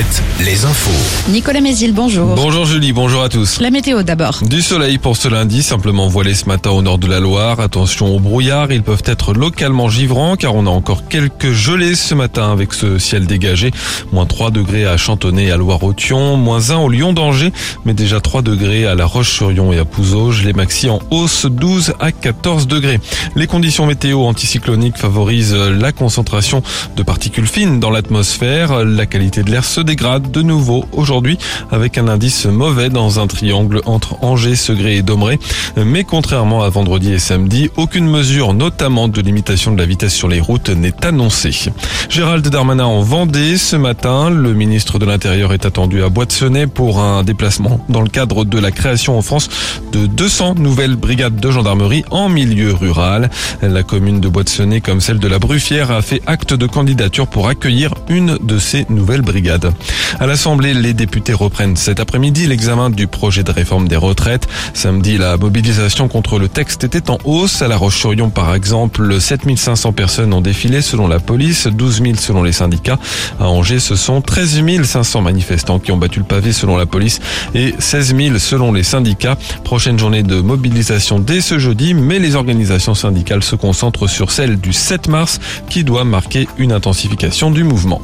Alouette, les infos. Nicolas Mézil, bonjour. Bonjour Julie, bonjour à tous. La météo d'abord. Du soleil pour ce lundi, simplement voilé ce matin au nord de la Loire. Attention aux brouillards, ils peuvent être localement givrants car on a encore quelques gelées ce matin avec ce ciel dégagé. Moins 3 degrés à Chantonnay et à Loire-Othion, moins 1 au Lyon d'Angers, mais déjà 3 degrés à La Roche-sur-Yon et à Pouzauges. Les maxi en hausse 12 à 14 degrés. Les conditions météo anticycloniques favorisent la concentration de particules fines dans l'atmosphère. La qualité de l'air se dégrade de nouveau aujourd'hui avec un indice mauvais dans un triangle entre Angers, Segré et Domeré. Mais contrairement à vendredi et samedi, aucune mesure, notamment de limitation de la vitesse sur les routes, n'est annoncée. Gérald Darmanin en Vendée ce matin. Le ministre de l'Intérieur est attendu à Boîte-Senay pour un déplacement dans le cadre de la création en France de 200 nouvelles brigades de gendarmerie en milieu rural. La commune de Boîte-Senay, comme celle de la Bruffière, a fait acte de candidature pour accueillir une de ces nouvelles brigades. À l'Assemblée, les députés reprennent cet après-midi l'examen du projet de réforme des retraites. Samedi, la mobilisation contre le texte était en hausse. À La Roche-sur-Yon, par exemple, 7500 personnes ont défilé selon la police, 12 000 selon les syndicats. À Angers, ce sont 13 500 manifestants qui ont battu le pavé selon la police et 16 000 selon les syndicats. Prochaine journée de mobilisation dès ce jeudi, mais les organisations syndicales se concentrent sur celle du 7 mars qui doit marquer une intensification du mouvement.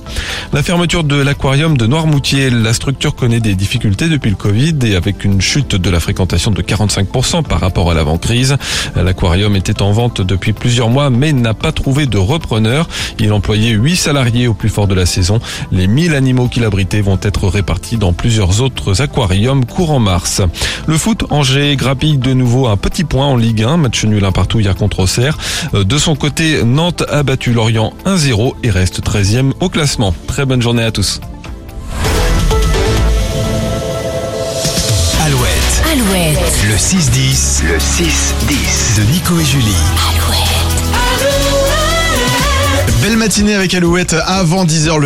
La fermeture de l'aquarium de Noirmoutier, la structure connaît des difficultés depuis le Covid et avec une chute de la fréquentation de 45% par rapport à l'avant-crise. L'aquarium était en vente depuis plusieurs mois mais n'a pas trouvé de repreneur. Il employait 8 salariés au plus fort de la saison. Les 1000 animaux qu'il abritait vont être répartis dans plusieurs autres aquariums courant mars. Le foot, Angers grappille de nouveau un petit point en Ligue 1, match nul un partout hier contre Auxerre. De son côté, Nantes a battu Lorient 1-0 et reste 13e au classement. Très bonne journée à tous. Alouette, Alouette, le 6-10, le 6-10 de Nico et Julie. Alouette. Belle matinée avec Alouette avant 10h le